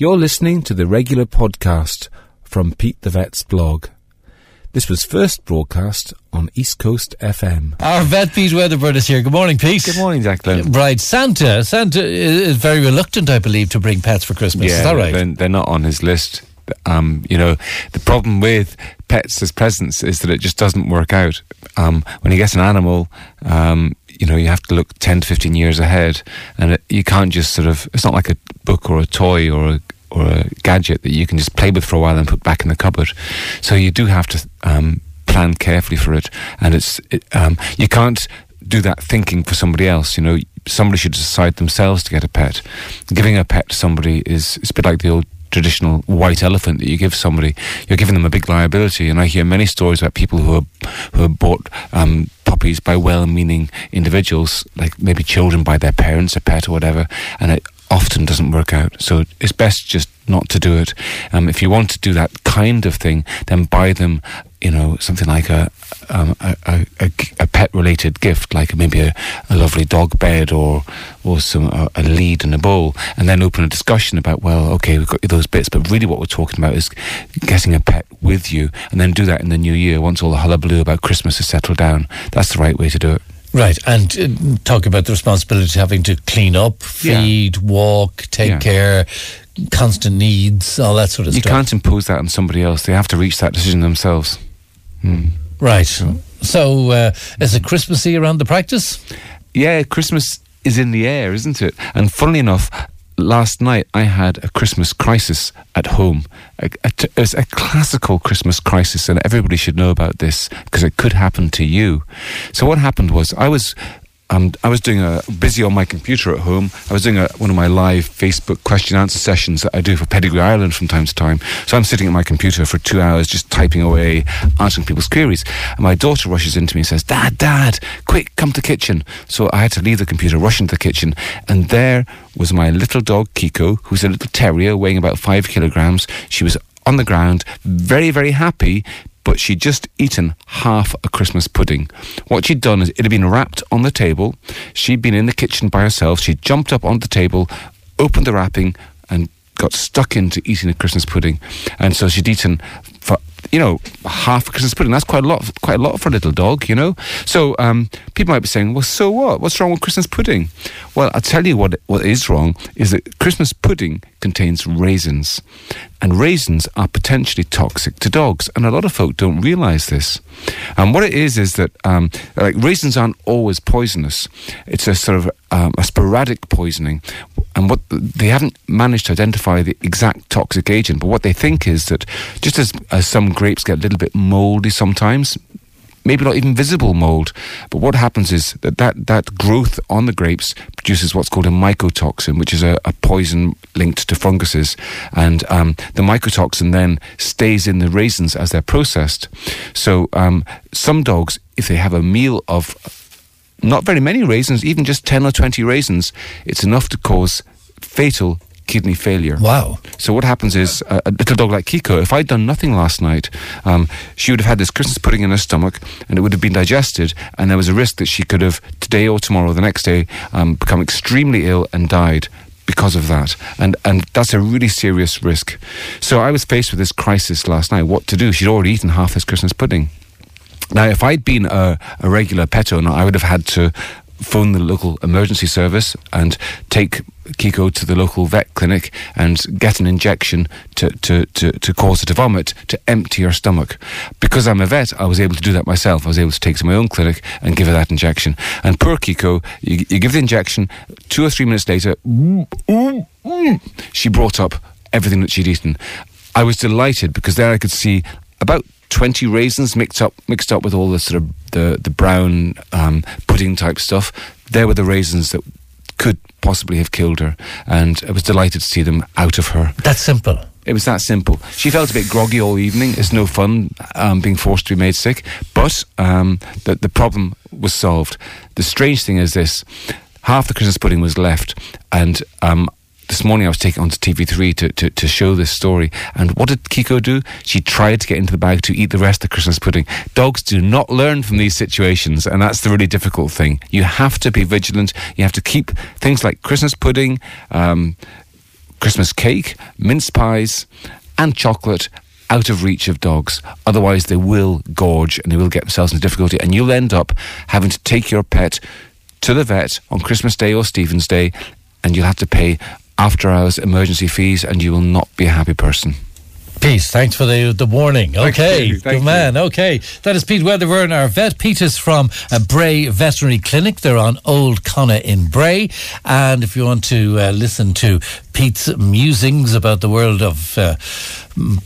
You're listening to the regular podcast from Pete the Vet's blog. This was first broadcast on East Coast FM. Our vet Pete Wedderburn is here. Good morning, Pete. Good morning, Declan. Right, Santa. Santa is very reluctant, I believe, to bring pets for Christmas. Yeah, is that right? They're, they're not on his list. Um, you know, the problem with pets as presents is that it just doesn't work out. Um, when he gets an animal, um, you know, you have to look 10 to 15 years ahead, and it, you can't just sort of, it's not like a book or a toy or a or a gadget that you can just play with for a while and put back in the cupboard. So you do have to um, plan carefully for it, and it's it, um, you can't do that thinking for somebody else. You know, somebody should decide themselves to get a pet. Giving a pet to somebody is it's a bit like the old traditional white elephant that you give somebody. You're giving them a big liability, and I hear many stories about people who are who have bought. Um, puppies by well-meaning individuals, like maybe children by their parents, a pet or whatever, and it often doesn't work out. So it's best just not to do it. Um, if you want to do that kind of thing, then buy them, you know, something like a um, a, a, a, pet related gift, like maybe a, a lovely dog bed or or some a, a lead and a bowl, and then open a discussion about well, okay, we've got those bits, but really what we're talking about is getting a pet with you, and then do that in the new year once all the hullabaloo about Christmas has settled down. That's the right way to do it. Right, and uh, talk about the responsibility of having to clean up, feed, yeah. walk, take yeah. care, constant needs, all that sort of you stuff. You can't impose that on somebody else. They have to reach that decision themselves. Hmm. Right. So, so uh, is it Christmassy around the practice? Yeah, Christmas is in the air, isn't it? And funnily enough, last night I had a Christmas crisis at home. it was a classical Christmas crisis, and everybody should know about this because it could happen to you. So what happened was I was um, I was doing a busy on my computer at home. I was doing a, one of my live Facebook question answer sessions that I do for Pedigree Ireland from time to time. So I'm sitting at my computer for two hours just typing away, answering people's queries. And my daughter rushes into me and says, "Dad, Dad, quick, come to the kitchen." So I had to leave the computer, rush into the kitchen, and there was my little dog Kiko, who's a little terrier weighing about five kilograms. She was on the ground, very, very happy but she'd just eaten half a Christmas pudding. What she'd done is it had been wrapped on the table. She'd been in the kitchen by herself. She'd jumped up on the table, opened the wrapping, and got stuck into eating a Christmas pudding. And so she'd eaten for you know, half a Christmas pudding. That's quite a lot, quite a lot for a little dog, you know. So um, people might be saying, "Well, so what? What's wrong with Christmas pudding?" Well, I'll tell you what what is wrong is that Christmas pudding contains raisins, and raisins are potentially toxic to dogs, and a lot of folk don't realise this. And what it is is that um, like raisins aren't always poisonous. It's a sort of um, a sporadic poisoning, and what they haven't managed to identify the exact toxic agent. But what they think is that just as, as some grapes get a little bit mouldy sometimes, maybe not even visible mold. But what happens is that that, that growth on the grapes produces what's called a mycotoxin, which is a, a poison linked to funguses. And um, the mycotoxin then stays in the raisins as they're processed. So um, some dogs, if they have a meal of not very many raisins, even just 10 or 20 raisins, it's enough to cause fatal kidney failure. Wow. So what happens is uh, a little dog like Kiko, if I'd done nothing last night, um, she would have had this Christmas pudding in her stomach and it would have been digested and there was a risk that she could have today or tomorrow or the next day um, become extremely ill and died because of that. And and that's a really serious risk. So I was faced with this crisis last night, what to do. She'd already eaten half this Christmas pudding. Now, if I'd been a, a regular pet owner, I would have had to phone the local emergency service and take Kiko to the local vet clinic and get an injection to, to, to, to cause her to vomit to empty her stomach. Because I'm a vet, I was able to do that myself. I was able to take to my own clinic and give her that injection. And poor Kiko, you, you give the injection, two or three minutes later, she brought up everything that she'd eaten. I was delighted because there I could see about 20 raisins mixed up mixed up with all the sort of the the brown um, pudding type stuff. There were the raisins that could possibly have killed her, and I was delighted to see them out of her. That's simple. It was that simple. She felt a bit groggy all evening. It's no fun um, being forced to be made sick, but um, the the problem was solved. The strange thing is this: half the Christmas pudding was left, and um, this morning I was taken onto TV3 to, to, to show this story. And what did Kiko do? She tried to get into the bag to eat the rest of the Christmas pudding. Dogs do not learn from these situations, and that's the really difficult thing. You have to be vigilant. You have to keep things like Christmas pudding, um, Christmas cake, mince pies, and chocolate out of reach of dogs. Otherwise, they will gorge and they will get themselves into difficulty, and you'll end up having to take your pet to the vet on Christmas Day or Stephen's Day, and you'll have to pay after hours emergency fees, and you will not be a happy person. Pete. Thanks for the the warning. Okay, thank good man. Okay, that is Pete Wedderburn, our vet. Pete is from uh, Bray Veterinary Clinic. They're on Old Connor in Bray. And if you want to uh, listen to Pete's musings about the world of uh,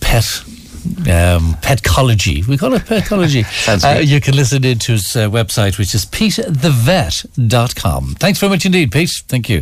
pet um, petcology. We call it petcology. uh, you can listen into his uh, website, which is petethevet.com. Thanks very much indeed, Pete. Thank you.